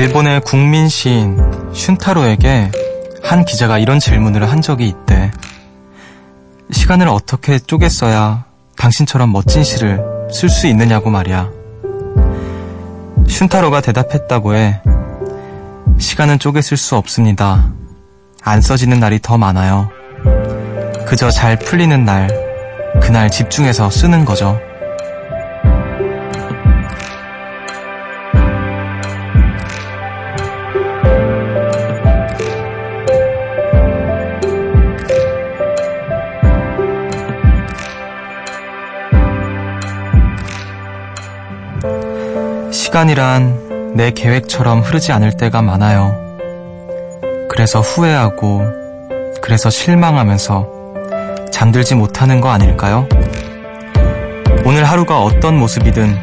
일본의 국민 시인 슌타로에게 한 기자가 이런 질문을 한 적이 있대. 시간을 어떻게 쪼갰어야 당신처럼 멋진 시를 쓸 수 있느냐고 말이야. 슌타로가 대답했다고 해. 시간은 쪼개 쓸 수 없습니다. 안 써지는 날이 더 많아요. 그저 잘 풀리는 날, 그날 집중해서 쓰는 거죠. 시간이란 내 계획처럼 흐르지 않을 때가 많아요. 그래서 후회하고, 그래서 실망하면서 잠들지 못하는 거 아닐까요? 오늘 하루가 어떤 모습이든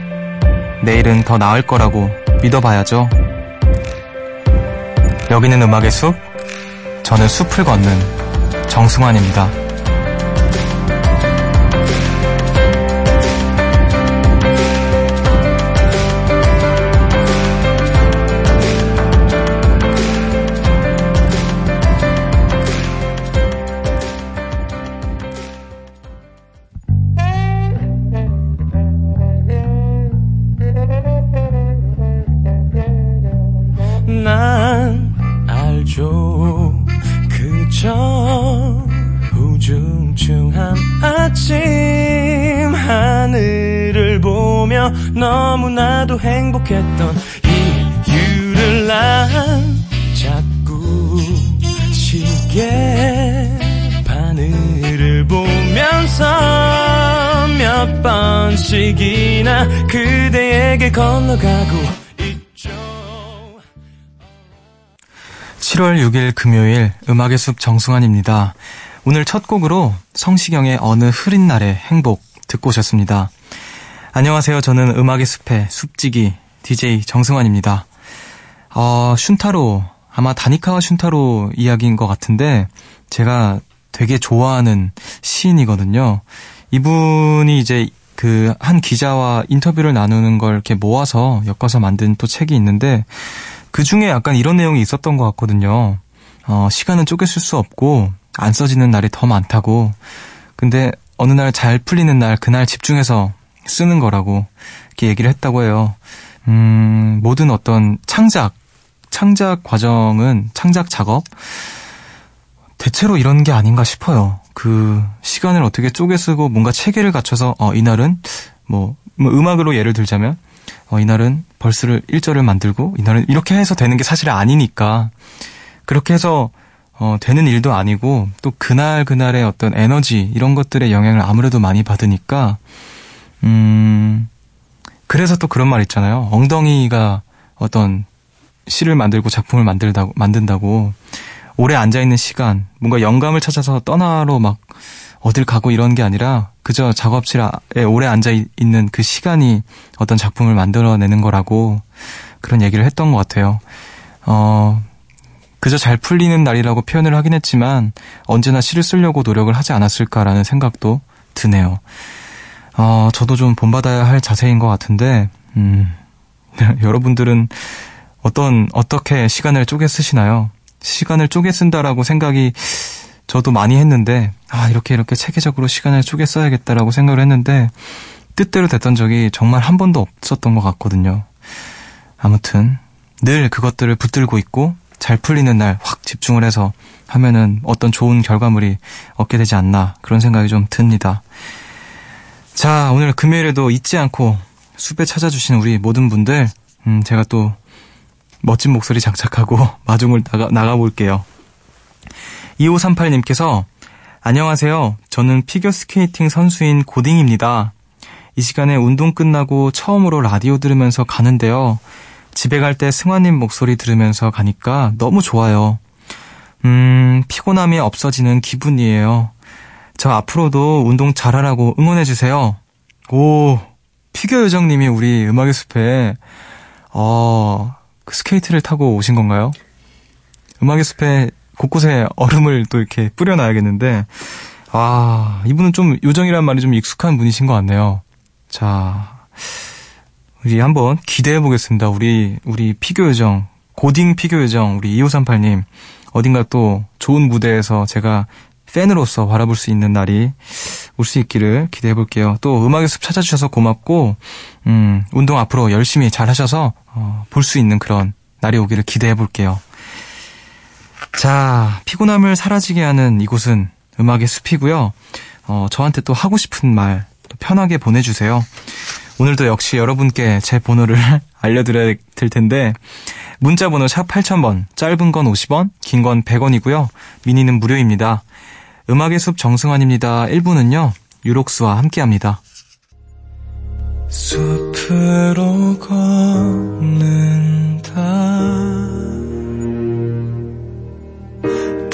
내일은 더 나을 거라고 믿어봐야죠. 여기는 음악의 숲, 저는 숲을 걷는 정승환입니다. 아침 하늘을 보며 너무나도 행복했던 이유를 난 자꾸 시계 바늘을 보면서 몇 번씩이나 그대에게 건너가고 있죠 7월 6일 금요일 음악의 숲 정승환입니다. 오늘 첫 곡으로 성시경의 어느 흐린 날의 행복 듣고 오셨습니다. 안녕하세요. 저는 음악의 숲의 숲지기 DJ 정승환입니다. 어, 슌타로 아마 다니카와 슌타로 이야기인 것 같은데 제가 되게 좋아하는 시인이거든요. 이분이 이제 그 한 기자와 인터뷰를 나누는 걸 이렇게 모아서 엮어서 만든 또 책이 있는데 그 중에 약간 이런 내용이 있었던 것 같거든요. 어, 시간은 쪼개쓸 수 없고 안 써지는 날이 더 많다고. 근데 어느 날 잘 풀리는 날 그날 집중해서 쓰는 거라고 이렇게 얘기를 했다고 해요. 음, 모든 어떤 창작, 창작 과정은 창작 작업 대체로 이런 게 아닌가 싶어요. 그 시간을 어떻게 쪼개 쓰고 뭔가 체계를 갖춰서 어 이날은 뭐, 뭐 음악으로 예를 들자면 어 이날은 벌스를 1절을 만들고 이날은 이렇게 해서 되는 게 사실 아니니까 그렇게 해서 어 되는 일도 아니고 또 그날 그날의 어떤 에너지 이런 것들의 영향을 아무래도 많이 받으니까 음 그래서 또 그런 말 있잖아요. 엉덩이가 어떤 시를 만들고 작품을 만들다고 만든다고 오래 앉아 있는 시간, 뭔가 영감을 찾아서 떠나러 막 어딜 가고 이런 게 아니라 그저 작업실에 오래 앉아 있는 그 시간이 어떤 작품을 만들어내는 거라고 그런 얘기를 했던 것 같아요. 어, 그저 잘 풀리는 날이라고 표현을 하긴 했지만 언제나 시를 쓰려고 노력을 하지 않았을까라는 생각도 드네요. 어, 저도 좀 본받아야 할 자세인 것 같은데, 음, 여러분들은 어떤, 어떻게 시간을 쪼개 쓰시나요? 시간을 쪼개 쓴다라고 생각이 저도 많이 했는데, 아, 이렇게 이렇게 체계적으로 시간을 쪼개 써야겠다라고 생각을 했는데, 뜻대로 됐던 적이 정말 한 번도 없었던 것 같거든요. 아무튼, 늘 그것들을 붙들고 있고, 잘 풀리는 날 확 집중을 해서 하면은 어떤 좋은 결과물이 얻게 되지 않나, 그런 생각이 좀 듭니다. 자, 오늘 금요일에도 잊지 않고 숲에 찾아주신 우리 모든 분들, 음, 제가 또 멋진 목소리 장착하고 마중을 나가, 나가볼게요. 2538님께서 안녕하세요. 저는 피겨스케이팅 선수인 고딩입니다. 이 시간에 운동 끝나고 처음으로 라디오 들으면서 가는데요. 집에 갈 때 승환님 목소리 들으면서 가니까 너무 좋아요. 음, 피곤함이 없어지는 기분이에요. 저 앞으로도 운동 잘하라고 응원해주세요. 오, 피겨 요정님이 우리 음악의 숲에, 어, 그 스케이트를 타고 오신 건가요? 음악의 숲에 곳곳에 얼음을 또 이렇게 뿌려놔야겠는데, 아, 이분은 좀 요정이란 말이 좀 익숙한 분이신 것 같네요. 자, 우리 한번 기대해 보겠습니다. 우리, 우리 피겨 요정, 고딩 피겨 요정 우리 2538님 어딘가 또 좋은 무대에서 제가 팬으로서 바라볼 수 있는 날이 올 수 있기를 기대해 볼게요. 또 음악의 숲 찾아주셔서 고맙고 음, 운동 앞으로 열심히 잘 하셔서 어, 볼 수 있는 그런 날이 오기를 기대해 볼게요. 자, 피곤함을 사라지게 하는 이곳은 음악의 숲이고요. 어, 저한테 또 하고 싶은 말 편하게 보내주세요. 오늘도 역시 여러분께 제 번호를 알려드려야 될 텐데 문자 번호 샵 8000번 짧은 건 50원 긴 건 100원이고요. 미니는 무료입니다. 음악의 숲 정승환입니다. 1부는요. 유록스와 함께합니다. 숲으로 걷는다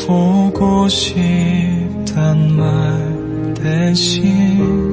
보고 싶단 말 대신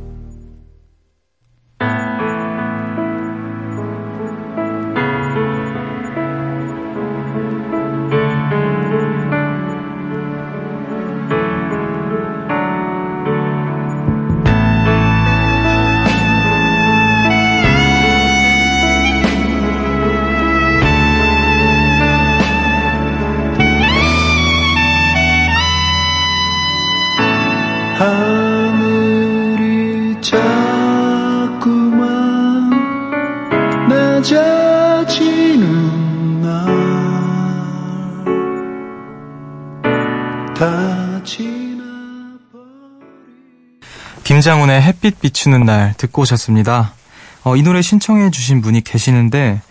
김장훈의 햇빛 비추는 날 듣고 오셨습니다. 어, 이 노래 신청해 주신 분이 계시는데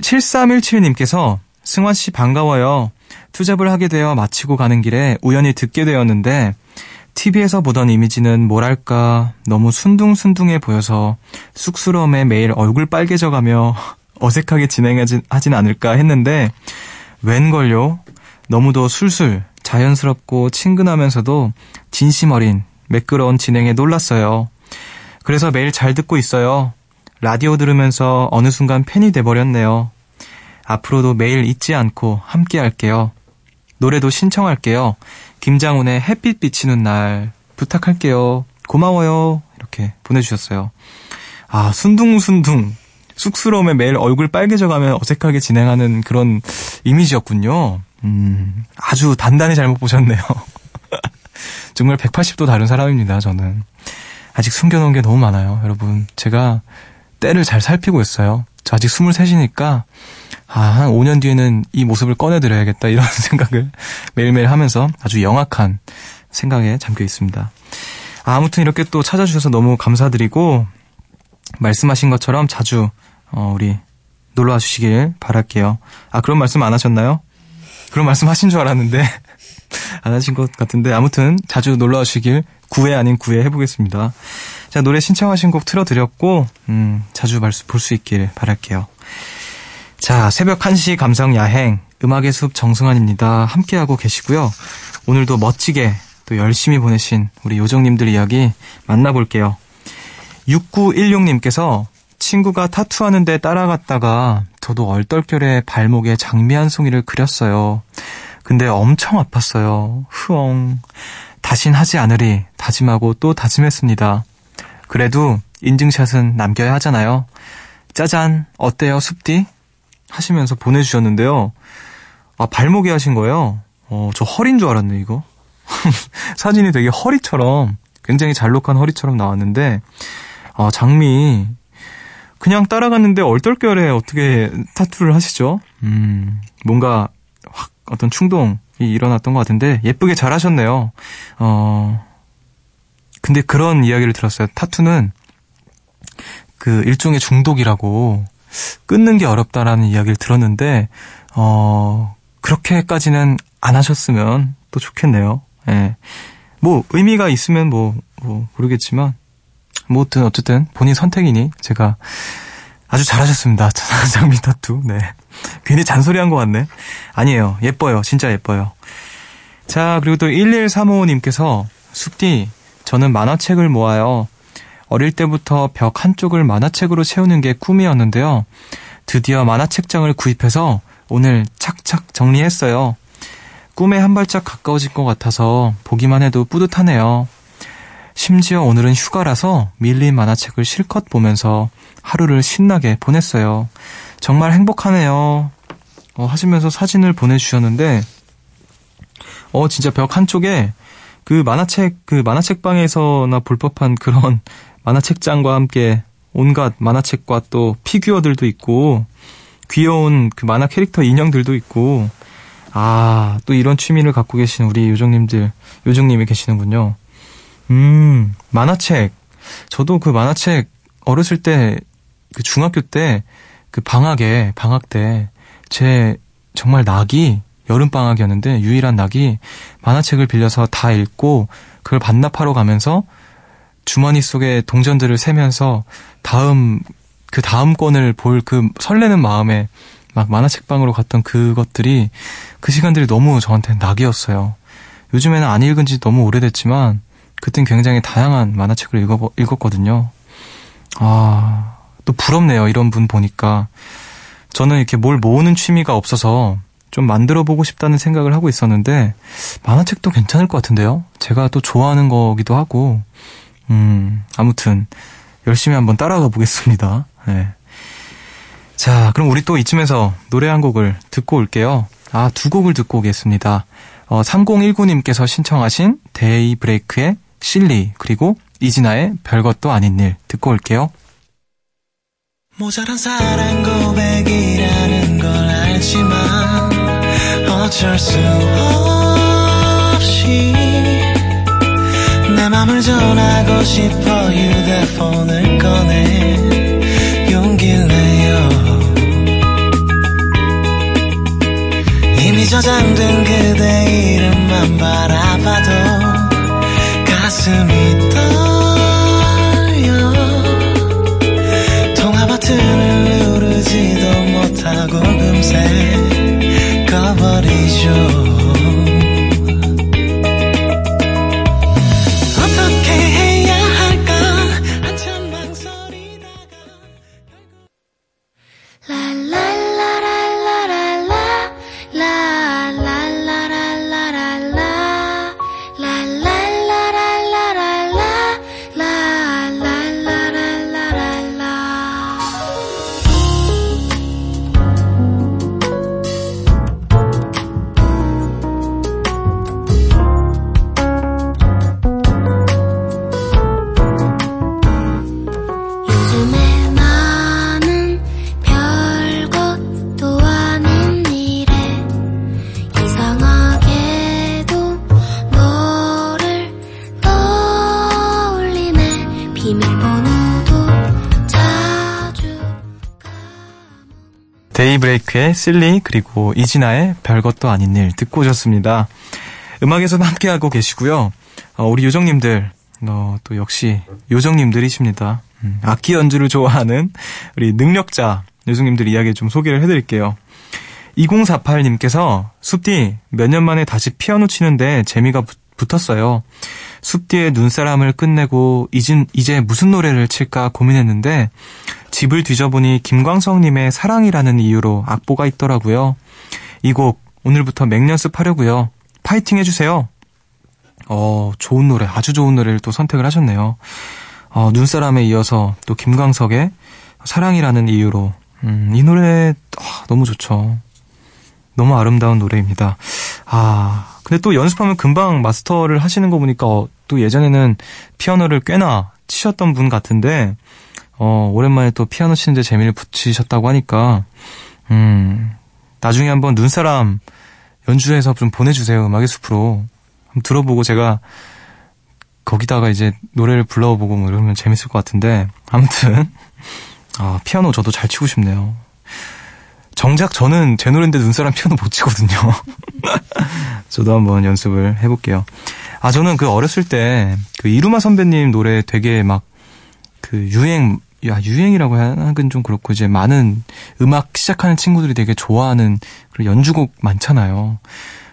7317님께서 승환 씨 반가워요. 투잡을 하게 되어 마치고 가는 길에 우연히 듣게 되었는데 TV에서 보던 이미지는 뭐랄까 너무 순둥순둥해 보여서 쑥스러움에 매일 얼굴 빨개져가며 어색하게 진행하진 하진 않을까 했는데 웬걸요? 너무도 술술 자연스럽고 친근하면서도 진심 어린 매끄러운 진행에 놀랐어요. 그래서 매일 잘 듣고 있어요. 라디오 들으면서 어느 순간 팬이 돼버렸네요. 앞으로도 매일 잊지 않고 함께 할게요. 노래도 신청할게요. 김장훈의 햇빛 비치는 날 부탁할게요. 고마워요. 이렇게 보내주셨어요. 아, 순둥순둥. 쑥스러움에 매일 얼굴 빨개져가면 어색하게 진행하는 그런 이미지였군요. 음, 아주 단단히 잘못 보셨네요. 정말 180도 다른 사람입니다, 저는. 아직 숨겨놓은 게 너무 많아요, 여러분. 제가 때를 잘 살피고 있어요. 저 아직 23이니까, 아, 한 5년 뒤에는 이 모습을 꺼내드려야겠다, 이런 생각을 매일매일 하면서 아주 영악한 생각에 잠겨 있습니다. 아, 아무튼 이렇게 또 찾아주셔서 너무 감사드리고, 말씀하신 것처럼 자주, 어, 우리 놀러 와 주시길 바랄게요. 아, 그런 말씀 안 하셨나요? 그런 말씀 하신 줄 알았는데, 안 하신 것 같은데, 아무튼 자주 놀러와 주시길 9회 아닌 9회 해보겠습니다. 자, 노래 신청하신 곡 틀어드렸고, 음, 자주 볼 수 있길 바랄게요. 자, 새벽 1시 감성 야행, 음악의 숲 정승환입니다. 함께하고 계시고요. 오늘도 멋지게 또 열심히 보내신 우리 요정님들 이야기 만나볼게요. 6916님께서 친구가 타투하는데 따라갔다가 저도 얼떨결에 발목에 장미 한 송이를 그렸어요. 근데 엄청 아팠어요. 흐엉. 다신 하지 않으리 다짐하고 또 다짐했습니다. 그래도 인증샷은 남겨야 하잖아요. 짜잔, 어때요, 숲디? 하시면서 보내주셨는데요. 아, 발목에 하신 거예요? 어, 저 허리인 줄 알았네, 이거. 사진이 되게 허리처럼, 굉장히 잘록한 허리처럼 나왔는데, 아, 장미. 그냥 따라갔는데 얼떨결에 어떻게 타투를 하시죠? 음, 뭔가 확 어떤 충동이 일어났던 것 같은데, 예쁘게 잘 하셨네요. 어, 근데 그런 이야기를 들었어요. 타투는 그 일종의 중독이라고 끊는 게 어렵다라는 이야기를 들었는데, 어, 그렇게까지는 안 하셨으면 또 좋겠네요. 예. 뭐, 의미가 있으면 뭐, 뭐, 모르겠지만, 뭐든 어쨌든 본인 선택이니 제가 아주 잘하셨습니다. 장미 타투. 네. 괜히 잔소리 한 것 같네. 아니에요. 예뻐요. 진짜 예뻐요. 자, 그리고 또 1135님께서 숲디, 저는 만화책을 모아요. 어릴 때부터 벽 한쪽을 만화책으로 채우는 게 꿈이었는데요. 드디어 만화책장을 구입해서 오늘 착착 정리했어요. 꿈에 한 발짝 가까워진 것 같아서 보기만 해도 뿌듯하네요. 심지어 오늘은 휴가라서 밀린 만화책을 실컷 보면서 하루를 신나게 보냈어요. 정말 행복하네요. 어, 하시면서 사진을 보내주셨는데, 어, 진짜 벽 한쪽에 그 만화책, 그 만화책방에서나 볼 법한 그런 만화책장과 함께 온갖 만화책과 또 피규어들도 있고, 귀여운 그 만화 캐릭터 인형들도 있고, 아, 또 이런 취미를 갖고 계신 우리 요정님들, 요정님이 계시는군요. 음, 만화책. 저도 그 만화책 어렸을 때, 그 중학교 때, 그 방학에, 방학 때, 제 정말 낙이, 여름 방학이었는데, 유일한 낙이 만화책을 빌려서 다 읽고, 그걸 반납하러 가면서 주머니 속에 동전들을 세면서 다음, 그 다음 권을 볼 그 설레는 마음에 막 만화책방으로 갔던 그것들이 그 시간들이 너무 저한테는 낙이었어요. 요즘에는 안 읽은 지 너무 오래됐지만 그땐 굉장히 다양한 만화책을 읽어, 읽었거든요. 아, 또 부럽네요. 이런 분 보니까. 저는 이렇게 뭘 모으는 취미가 없어서 좀 만들어 보고 싶다는 생각을 하고 있었는데 만화책도 괜찮을 것 같은데요. 제가 또 좋아하는 거기도 하고 음, 아무튼 열심히 한번 따라가 보겠습니다. 네. 자, 그럼 우리 또 이쯤에서 노래 한 곡을 듣고 올게요. 아, 두 곡을 듣고 오겠습니다. 어, 3019님께서 신청하신 데이브레이크의 실리, 그리고 이진아의 별것도 아닌 일 듣고 올게요. 모자란 사랑 고백이라는 걸 알지만 어쩔 수 없이 내 맘을 전하고 싶어 휴대폰을 꺼내 용기를 내요. 이미 저장된 그대 이름만 바라봐도 가슴이 떨 꺼 이브레이크의 실리, 그리고 이진아의 별것도 아닌 일 듣고 오셨습니다. 음악에서도 함께하고 계시고요. 어, 우리 요정님들, 어, 또 역시 요정님들이십니다. 음, 악기 연주를 좋아하는 우리 능력자 요정님들 이야기 좀 소개를 해드릴게요. 2048님께서 숲디 몇 년 만에 다시 피아노 치는데 재미가 붙- 붙었어요. 숲디의 눈사람을 끝내고 이제 무슨 노래를 칠까 고민했는데 집을 뒤져보니 김광석님의 사랑이라는 이유로 악보가 있더라고요. 이 곡 오늘부터 맹연습 하려고요. 파이팅 해주세요. 어, 좋은 노래, 아주 좋은 노래를 또 선택을 하셨네요. 어, 눈사람에 이어서 또 김광석의 사랑이라는 이유로 음, 이 노래 아, 너무 좋죠. 너무 아름다운 노래입니다. 아, 근데 또 연습하면 금방 마스터를 하시는 거 보니까 어, 또 예전에는 피아노를 꽤나 치셨던 분 같은데 어, 오랜만에 또 피아노 치는데 재미를 붙이셨다고 하니까 음, 나중에 한번 눈사람 연주해서 좀 보내주세요. 음악의 숲으로. 한번 들어보고 제가 거기다가 이제 노래를 불러보고 뭐 이러면 재밌을 것 같은데 아무튼 아, 피아노 저도 잘 치고 싶네요. 정작 저는 제 노래인데 눈사람 피아노 못 치거든요. 저도 한번 연습을 해볼게요. 아, 저는 그 어렸을 때 그 이루마 선배님 노래 되게 막 그 유행, 야, 유행이라고 하긴 좀 그렇고 이제 많은 음악 시작하는 친구들이 되게 좋아하는 그런 연주곡 많잖아요.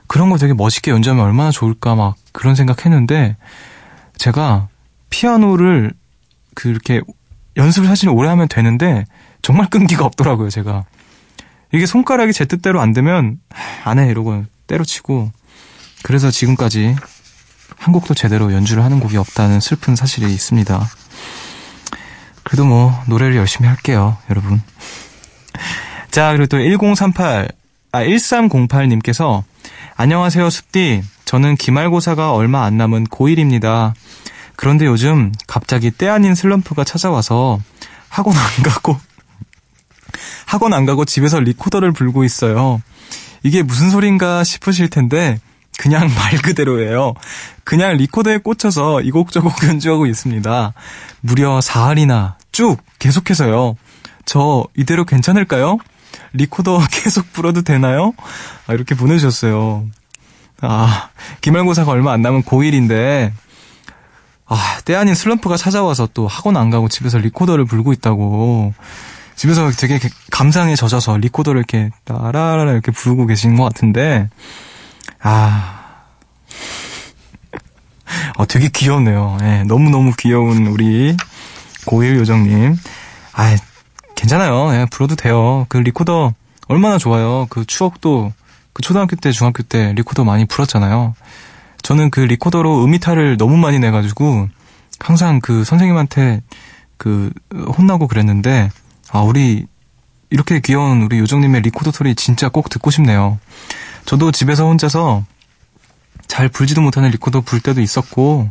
그런 거 되게 멋있게 연주하면 얼마나 좋을까 막 그런 생각 했는데 제가 피아노를 그 이렇게 연습을 사실 오래 하면 되는데 정말 끈기가 없더라고요, 제가. 이게 손가락이 제 뜻대로 안 되면 안 해 이러고 때려치고 그래서 지금까지 한 곡도 제대로 연주를 하는 곡이 없다는 슬픈 사실이 있습니다. 그래도 뭐 노래를 열심히 할게요, 여러분. 자, 그리고 또 1038, 아, 1308님께서 안녕하세요, 숲디. 저는 기말고사가 얼마 안 남은 고1입니다. 그런데 요즘 갑자기 때 아닌 슬럼프가 찾아와서 학원 안 가고 학원 안 가고 집에서 리코더를 불고 있어요. 이게 무슨 소린가 싶으실 텐데 그냥 말 그대로예요. 그냥 리코더에 꽂혀서 이곡저곡 연주하고 있습니다. 무려 4일이나 쭉 계속해서요. 저 이대로 괜찮을까요? 리코더 계속 불어도 되나요? 아, 이렇게 보내주셨어요. 아, 기말고사가 얼마 안 남은 고1인데, 아, 때 아닌 슬럼프가 찾아와서 또 학원 안 가고 집에서 리코더를 불고 있다고. 집에서 되게 감상에 젖어서 리코더를 이렇게 따라라라 이렇게 불고 계신 것 같은데, 아, 어, 되게 귀엽네요. 예, 너무너무 귀여운 우리 고일 요정님. 아, 괜찮아요. 예, 불어도 돼요. 그 리코더 얼마나 좋아요. 그 추억도 그 초등학교 때, 중학교 때 리코더 많이 불었잖아요. 저는 그 리코더로 음이탈을 너무 많이 내가지고 항상 그 선생님한테 그 혼나고 그랬는데 아 우리 이렇게 귀여운 우리 요정님의 리코더 소리 진짜 꼭 듣고 싶네요. 저도 집에서 혼자서 잘 불지도 못하는 리코더 불 때도 있었고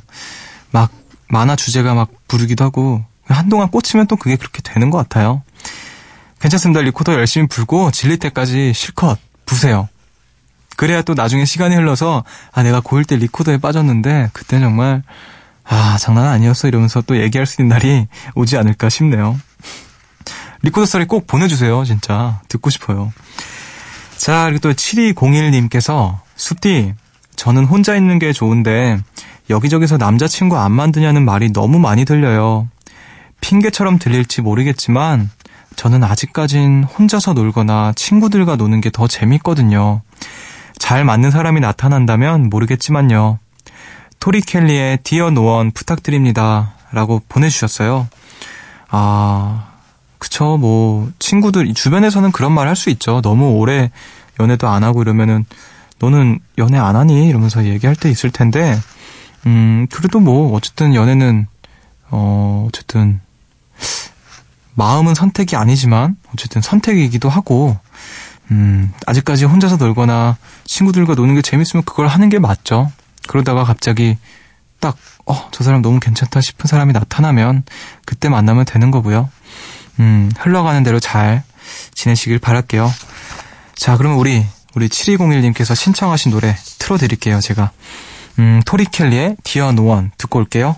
막 만화 주제가 막 부르기도 하고 한동안 꽂히면 또 그게 그렇게 되는 것 같아요. 괜찮습니다. 리코더 열심히 불고 질릴 때까지 실컷 부세요. 그래야 또 나중에 시간이 흘러서 아 내가 고1 때 리코더에 빠졌는데 그때 정말 아 장난 아니었어 이러면서 또 얘기할 수 있는 날이 오지 않을까 싶네요. 리코더 소리 꼭 보내주세요 진짜 듣고 싶어요. 자 그리고 또 7201님께서 숲디 저는 혼자 있는 게 좋은데 여기저기서 남자친구 안 만드냐는 말이 너무 많이 들려요. 핑계처럼 들릴지 모르겠지만 저는 아직까진 혼자서 놀거나 친구들과 노는 게 더 재밌거든요. 잘 맞는 사람이 나타난다면 모르겠지만요. 토리 켈리의 디어 노원 부탁드립니다. 라고 보내주셨어요. 아, 그쵸, 뭐, 친구들, 주변에서는 그런 말 할 수 있죠. 너무 오래 연애도 안 하고 이러면은, 너는 연애 안 하니? 이러면서 얘기할 때 있을 텐데, 음, 그래도 뭐, 어쨌든 연애는, 어, 어쨌든, 마음은 선택이 아니지만, 어쨌든 선택이기도 하고, 음, 아직까지 혼자서 놀거나 친구들과 노는 게 재밌으면 그걸 하는 게 맞죠. 그러다가 갑자기 딱, 어, 저 사람 너무 괜찮다 싶은 사람이 나타나면 그때 만나면 되는 거고요. 음, 흘러가는 대로 잘 지내시길 바랄게요. 자, 그러면 우리, 우리 7201님께서 신청하신 노래 틀어드릴게요, 제가. 음, 토리 켈리의 디어 노원 듣고 올게요.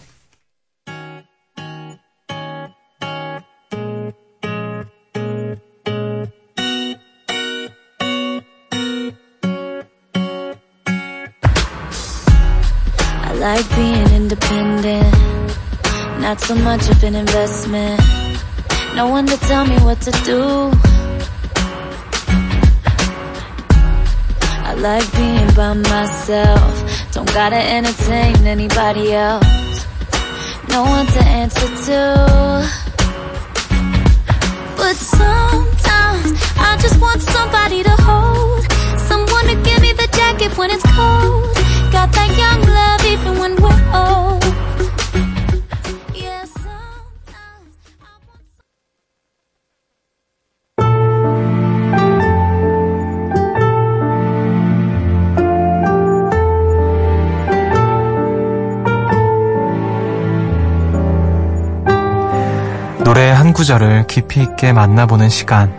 So much of an investment. No one to tell me what to do. I like being by myself, don't gotta entertain anybody else. No one to answer to. But sometimes I just want somebody to hold, someone to give me the jacket when it's cold. 구절을 깊이 있게 만나보는 시간.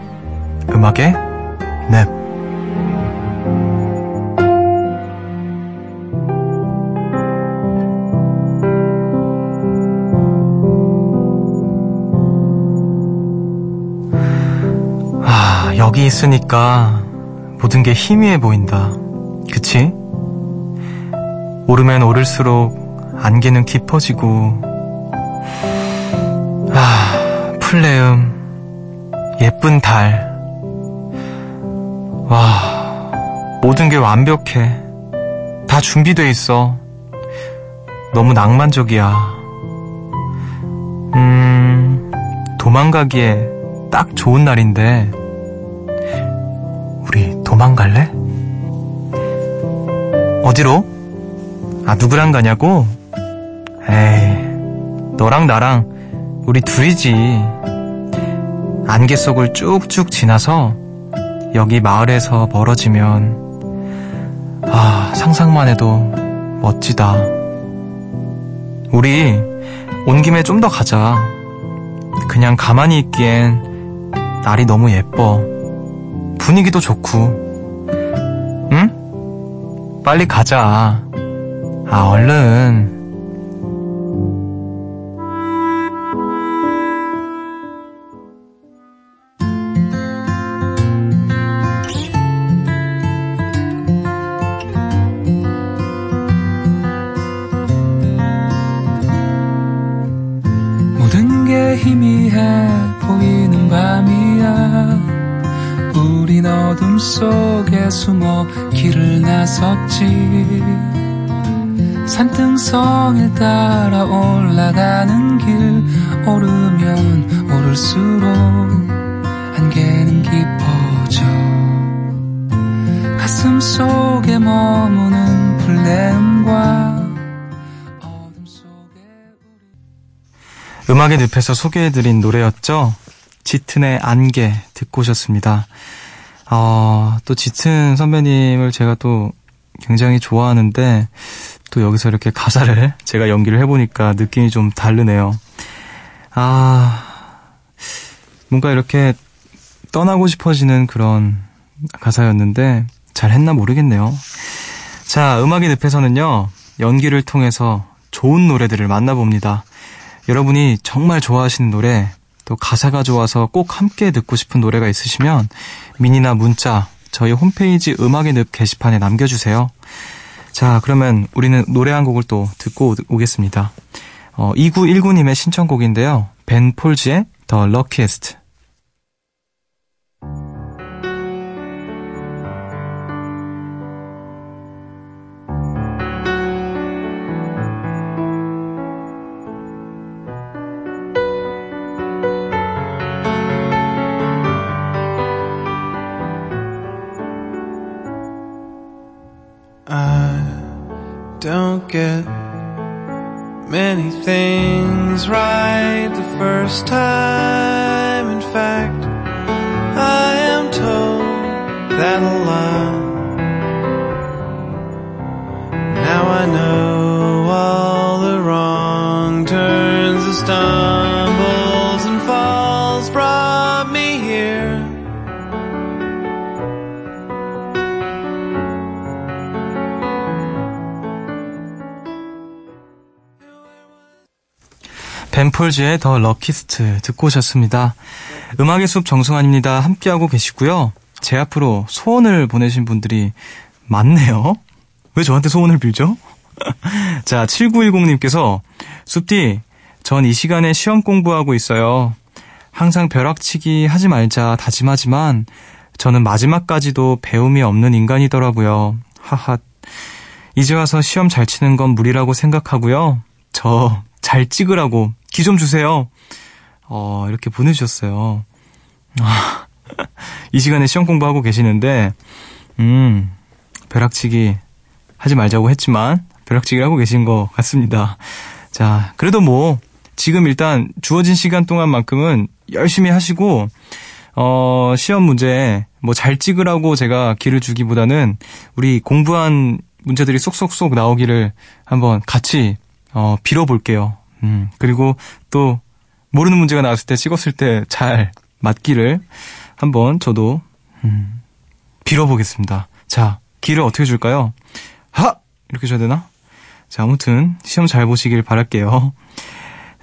음악의 넵. 아, 여기 있으니까 모든 게 희미해 보인다. 그치? 오르면 오를수록 안개는 깊어지고 아, 풀레음, 예쁜 달. 와, 모든 게 완벽해. 다 준비돼 있어. 너무 낭만적이야. 음, 도망가기에 딱 좋은 날인데, 우리 도망갈래? 어디로? 아, 누구랑 가냐고? 에이, 너랑 나랑 우리 둘이지. 안개 속을 쭉쭉 지나서 여기 마을에서 멀어지면, 아, 상상만 해도 멋지다. 우리 온 김에 좀 더 가자. 그냥 가만히 있기엔 날이 너무 예뻐. 분위기도 좋고. 응? 빨리 가자. 아, 얼른. 우린 어둠 속에 숨어 길을 나섰지 산등성을 따라 올라가는 길 오르면 오를수록 안개는 깊어져 가슴 속에 머무는 불내음과 음악의 늪에서 소개해드린 노래였죠. 짙은의 안개 듣고 오셨습니다. 어, 또 짙은 선배님을 제가 또 굉장히 좋아하는데 또 여기서 이렇게 가사를 제가 연기를 해보니까 느낌이 좀 다르네요. 아, 뭔가 이렇게 떠나고 싶어지는 그런 가사였는데 잘 했나 모르겠네요. 자, 음악의 늪에서는요, 연기를 통해서 좋은 노래들을 만나봅니다. 여러분이 정말 좋아하시는 노래, 또 가사가 좋아서 꼭 함께 듣고 싶은 노래가 있으시면 미니나 문자 저희 홈페이지 음악의 늪 게시판에 남겨주세요. 자, 그러면 우리는 노래 한 곡을 또 듣고 오- 오겠습니다. 어, 2919님의 신청곡인데요. 벤 폴즈의 The Luckiest. Stumbles and falls brought me here. 벤폴즈의 더 럭키스트 듣고 오셨습니다. 음악의 숲 정승환입니다. 함께하고 계시고요. 제 앞으로 소원을 보내신 분들이 많네요. 왜 저한테 소원을 빌죠? 자, 7910님께서 숲디, 전 이 시간에 시험 공부하고 있어요. 항상 벼락치기 하지 말자 다짐하지만 저는 마지막까지도 배움이 없는 인간이더라고요. 하하. 이제 와서 시험 잘 치는 건 무리라고 생각하고요. 저 잘 찍으라고 기 좀 주세요. 어, 이렇게 보내주셨어요. 아, 이 시간에 시험 공부하고 계시는데, 음, 벼락치기 하지 말자고 했지만, 벼락치기를 하고 계신 것 같습니다. 자, 그래도 뭐, 지금 일단 주어진 시간 동안만큼은 열심히 하시고, 어, 시험 문제 뭐 잘 찍으라고 제가 기를 주기보다는 우리 공부한 문제들이 쏙쏙쏙 나오기를 한번 같이 어, 빌어볼게요. 음, 그리고 또 모르는 문제가 나왔을 때 찍었을 때 잘 맞기를 한번 저도 음, 빌어보겠습니다. 자, 기를 어떻게 줄까요? 하! 이렇게 줘야 되나? 자, 아무튼 시험 잘 보시길 바랄게요.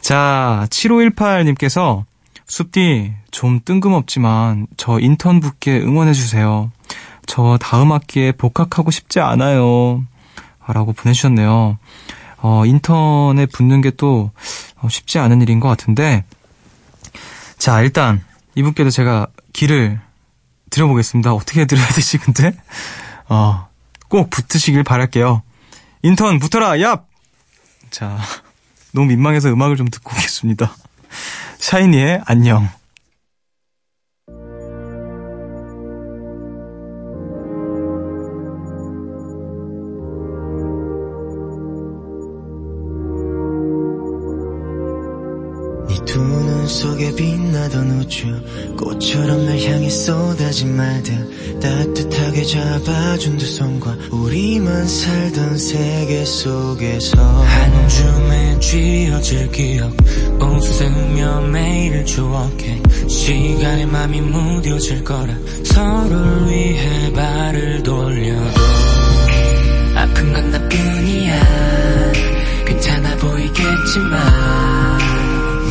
자, 7518님께서 숲디 좀 뜬금없지만 저 인턴 붙게 응원해 주세요. 저 다음 학기에 복학하고 싶지 않아요. 라고 보내주셨네요. 어, 인턴에 붙는 게 또 쉽지 않은 일인 것 같은데, 자, 일단, 이분께도 제가 길을 드려보겠습니다. 어떻게 드려야 되지, 근데? 어, 꼭 붙으시길 바랄게요. 인턴, 붙어라, 얍! 자, 너무 민망해서 음악을 좀 듣고 오겠습니다. 샤이니의 안녕. 속에 빛나던 우주 꽃처럼 날 향해 쏟아진 말들 따뜻하게 잡아준 두 손과 우리만 살던 세계 속에서. 한 줌에 쥐어질 기억 웃으며 매일 추억해. 시간에 맘이 무뎌질 거라 서로를 위해 발을 돌려도 아픈 건 나뿐이야. 괜찮아 보이겠지만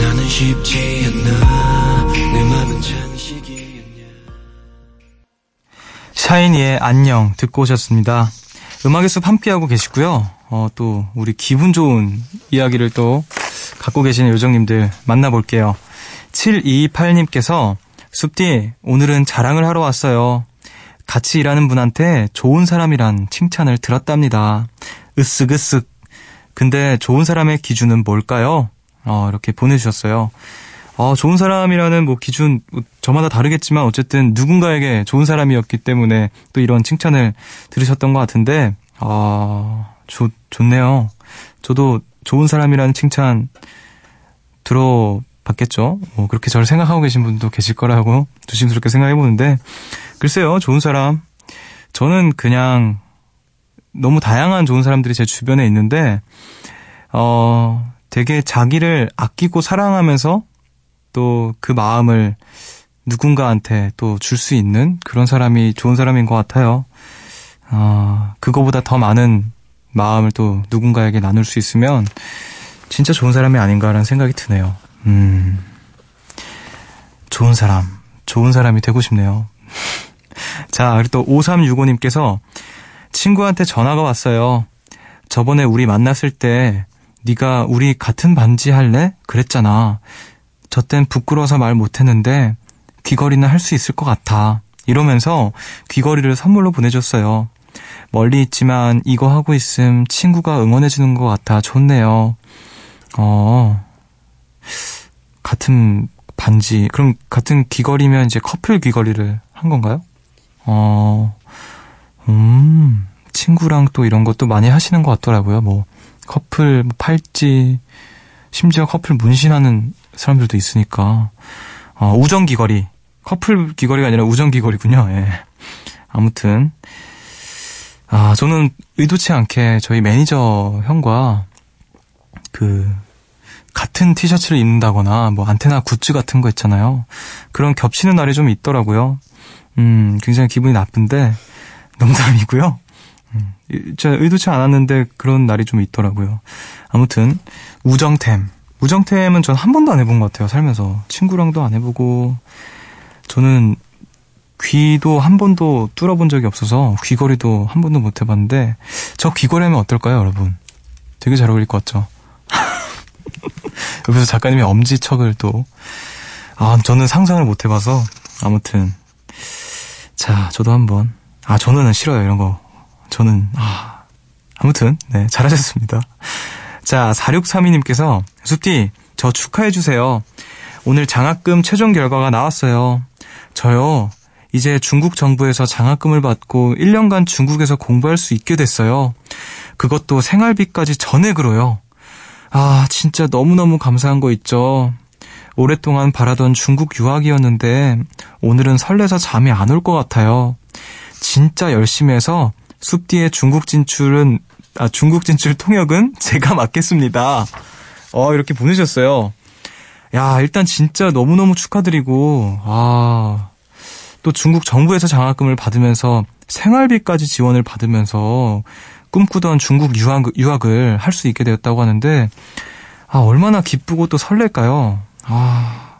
나는 쉽지 않아 내 맘은 장식이었냐 샤이니의 안녕 듣고 오셨습니다. 음악의 숲 함께하고 계시고요. 어, 또 우리 기분 좋은 이야기를 또 갖고 계시는 요정님들 만나볼게요. 7228님께서 숲디 오늘은 자랑을 하러 왔어요. 같이 일하는 분한테 좋은 사람이란 칭찬을 들었답니다. 으쓱으쓱. 근데 좋은 사람의 기준은 뭘까요? 어, 이렇게 보내주셨어요. 어, 좋은 사람이라는 뭐 기준 뭐 저마다 다르겠지만 어쨌든 누군가에게 좋은 사람이었기 때문에 또 이런 칭찬을 들으셨던 것 같은데 아, 좋, 좋네요. 저도 좋은 사람이라는 칭찬 들어봤겠죠. 뭐 그렇게 저를 생각하고 계신 분도 계실 거라고 조심스럽게 생각해 보는데 글쎄요, 좋은 사람. 저는 그냥 너무 다양한 좋은 사람들이 제 주변에 있는데 어, 되게 자기를 아끼고 사랑하면서 또 그 마음을 누군가한테 또 줄 수 있는 그런 사람이 좋은 사람인 것 같아요. 아, 그거보다 더 많은 마음을 또 누군가에게 나눌 수 있으면 진짜 좋은 사람이 아닌가라는 생각이 드네요. 음, 좋은 사람, 좋은 사람이 되고 싶네요. 자, 그리고 또 5365님께서 친구한테 전화가 왔어요. 저번에 우리 만났을 때 네가 우리 같은 반지 할래? 그랬잖아. 저 땐 부끄러워서 말 못했는데 귀걸이는 할 수 있을 것 같아. 이러면서 귀걸이를 선물로 보내줬어요. 멀리 있지만 이거 하고 있음 친구가 응원해주는 것 같아 좋네요. 어, 같은 반지, 그럼 같은 귀걸이면 이제 커플 귀걸이를 한 건가요? 어, 음, 친구랑 또 이런 것도 많이 하시는 것 같더라고요. 뭐, 커플 뭐 팔찌, 심지어 커플 문신하는 사람들도 있으니까. 어, 우정 귀걸이. 커플 귀걸이가 아니라 우정 귀걸이군요. 예. 아무튼. 아, 저는 의도치 않게 저희 매니저 형과 그, 같은 티셔츠를 입는다거나, 뭐, 안테나 굿즈 같은 거 있잖아요. 그런 겹치는 날이 좀 있더라고요. 음, 굉장히 기분이 나쁜데, 농담이고요. 음, 제가 의도치 않았는데 그런 날이 좀 있더라고요. 아무튼, 우정템. 우정템은 전 한 번도 안 해본 것 같아요, 살면서. 친구랑도 안 해보고, 저는 귀도 한 번도 뚫어본 적이 없어서 귀걸이도 한 번도 못 해봤는데, 저 귀걸이 하면 어떨까요, 여러분? 되게 잘 어울릴 것 같죠? 옆에서 작가님이 엄지척을 또, 아, 저는 상상을 못 해봐서, 아무튼. 자, 저도 한번. 아, 저는 싫어요, 이런 거. 저는, 아, 아무튼, 네, 잘하셨습니다. 자, 4632님께서, 숲디, 저 축하해주세요. 오늘 장학금 최종 결과가 나왔어요. 저요, 이제 중국 정부에서 장학금을 받고 1년간 중국에서 공부할 수 있게 됐어요. 그것도 생활비까지 전액으로요. 아, 진짜 너무너무 감사한 거 있죠. 오랫동안 바라던 중국 유학이었는데 오늘은 설레서 잠이 안 올 것 같아요. 진짜 열심히 해서 숲디의 중국 진출은 아, 중국 진출 통역은 제가 맡겠습니다. 어, 이렇게 보내셨어요. 야, 일단 진짜 너무너무 축하드리고, 아, 또 중국 정부에서 장학금을 받으면서 생활비까지 지원을 받으면서 꿈꾸던 중국 유학, 유학을 할 수 있게 되었다고 하는데, 아, 얼마나 기쁘고 또 설렐까요? 아,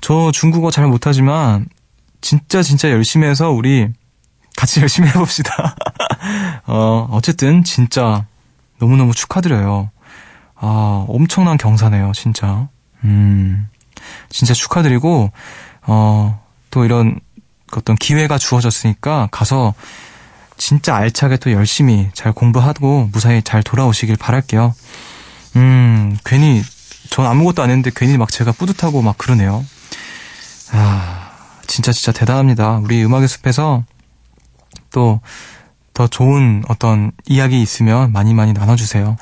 저 중국어 잘 못하지만, 진짜 진짜 열심히 해서 우리 같이 열심히 해봅시다. 어, 어쨌든 진짜 너무너무 축하드려요. 아, 엄청난 경사네요, 진짜. 음, 진짜 축하드리고, 어, 또 이런 어떤 기회가 주어졌으니까 가서 진짜 알차게 또 열심히 잘 공부하고 무사히 잘 돌아오시길 바랄게요. 음, 괜히 전 아무것도 안 했는데 괜히 막 제가 뿌듯하고 막 그러네요. 아, 진짜 진짜 대단합니다. 우리 음악의 숲에서 또 더 좋은 어떤 이야기 있으면 많이 많이 나눠주세요.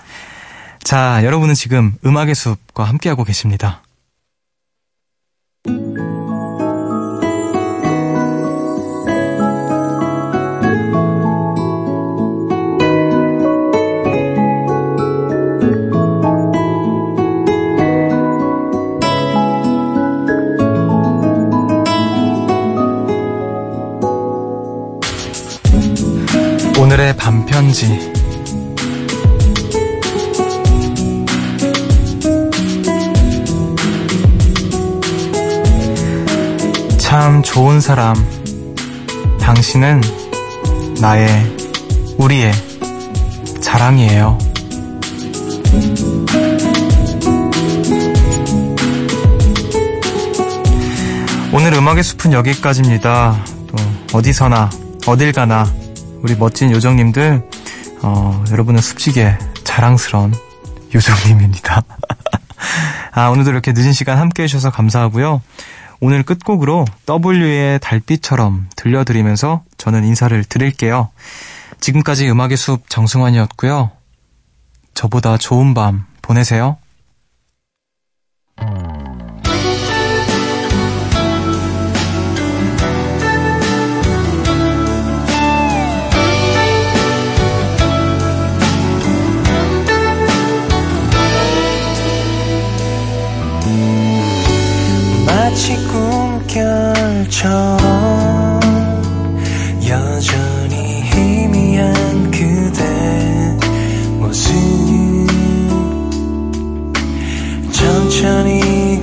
자, 여러분은 지금 음악의 숲과 함께하고 계십니다. 오늘의 반편지 참 좋은 사람 당신은 나의 우리의 자랑이에요. 오늘 음악의 숲은 여기까지입니다. 또 어디서나 어딜 가나 우리 멋진 요정님들 어, 여러분은 숲지게 자랑스러운 요정님입니다. 아 오늘도 이렇게 늦은 시간 함께 해주셔서 감사하고요. 오늘 끝곡으로 W의 달빛처럼 들려드리면서 저는 인사를 드릴게요. 지금까지 음악의 숲 정승환이었고요. 저보다 좋은 밤 보내세요. 마치 꿈결처럼 여전히 희미한 그대 모습. 천천히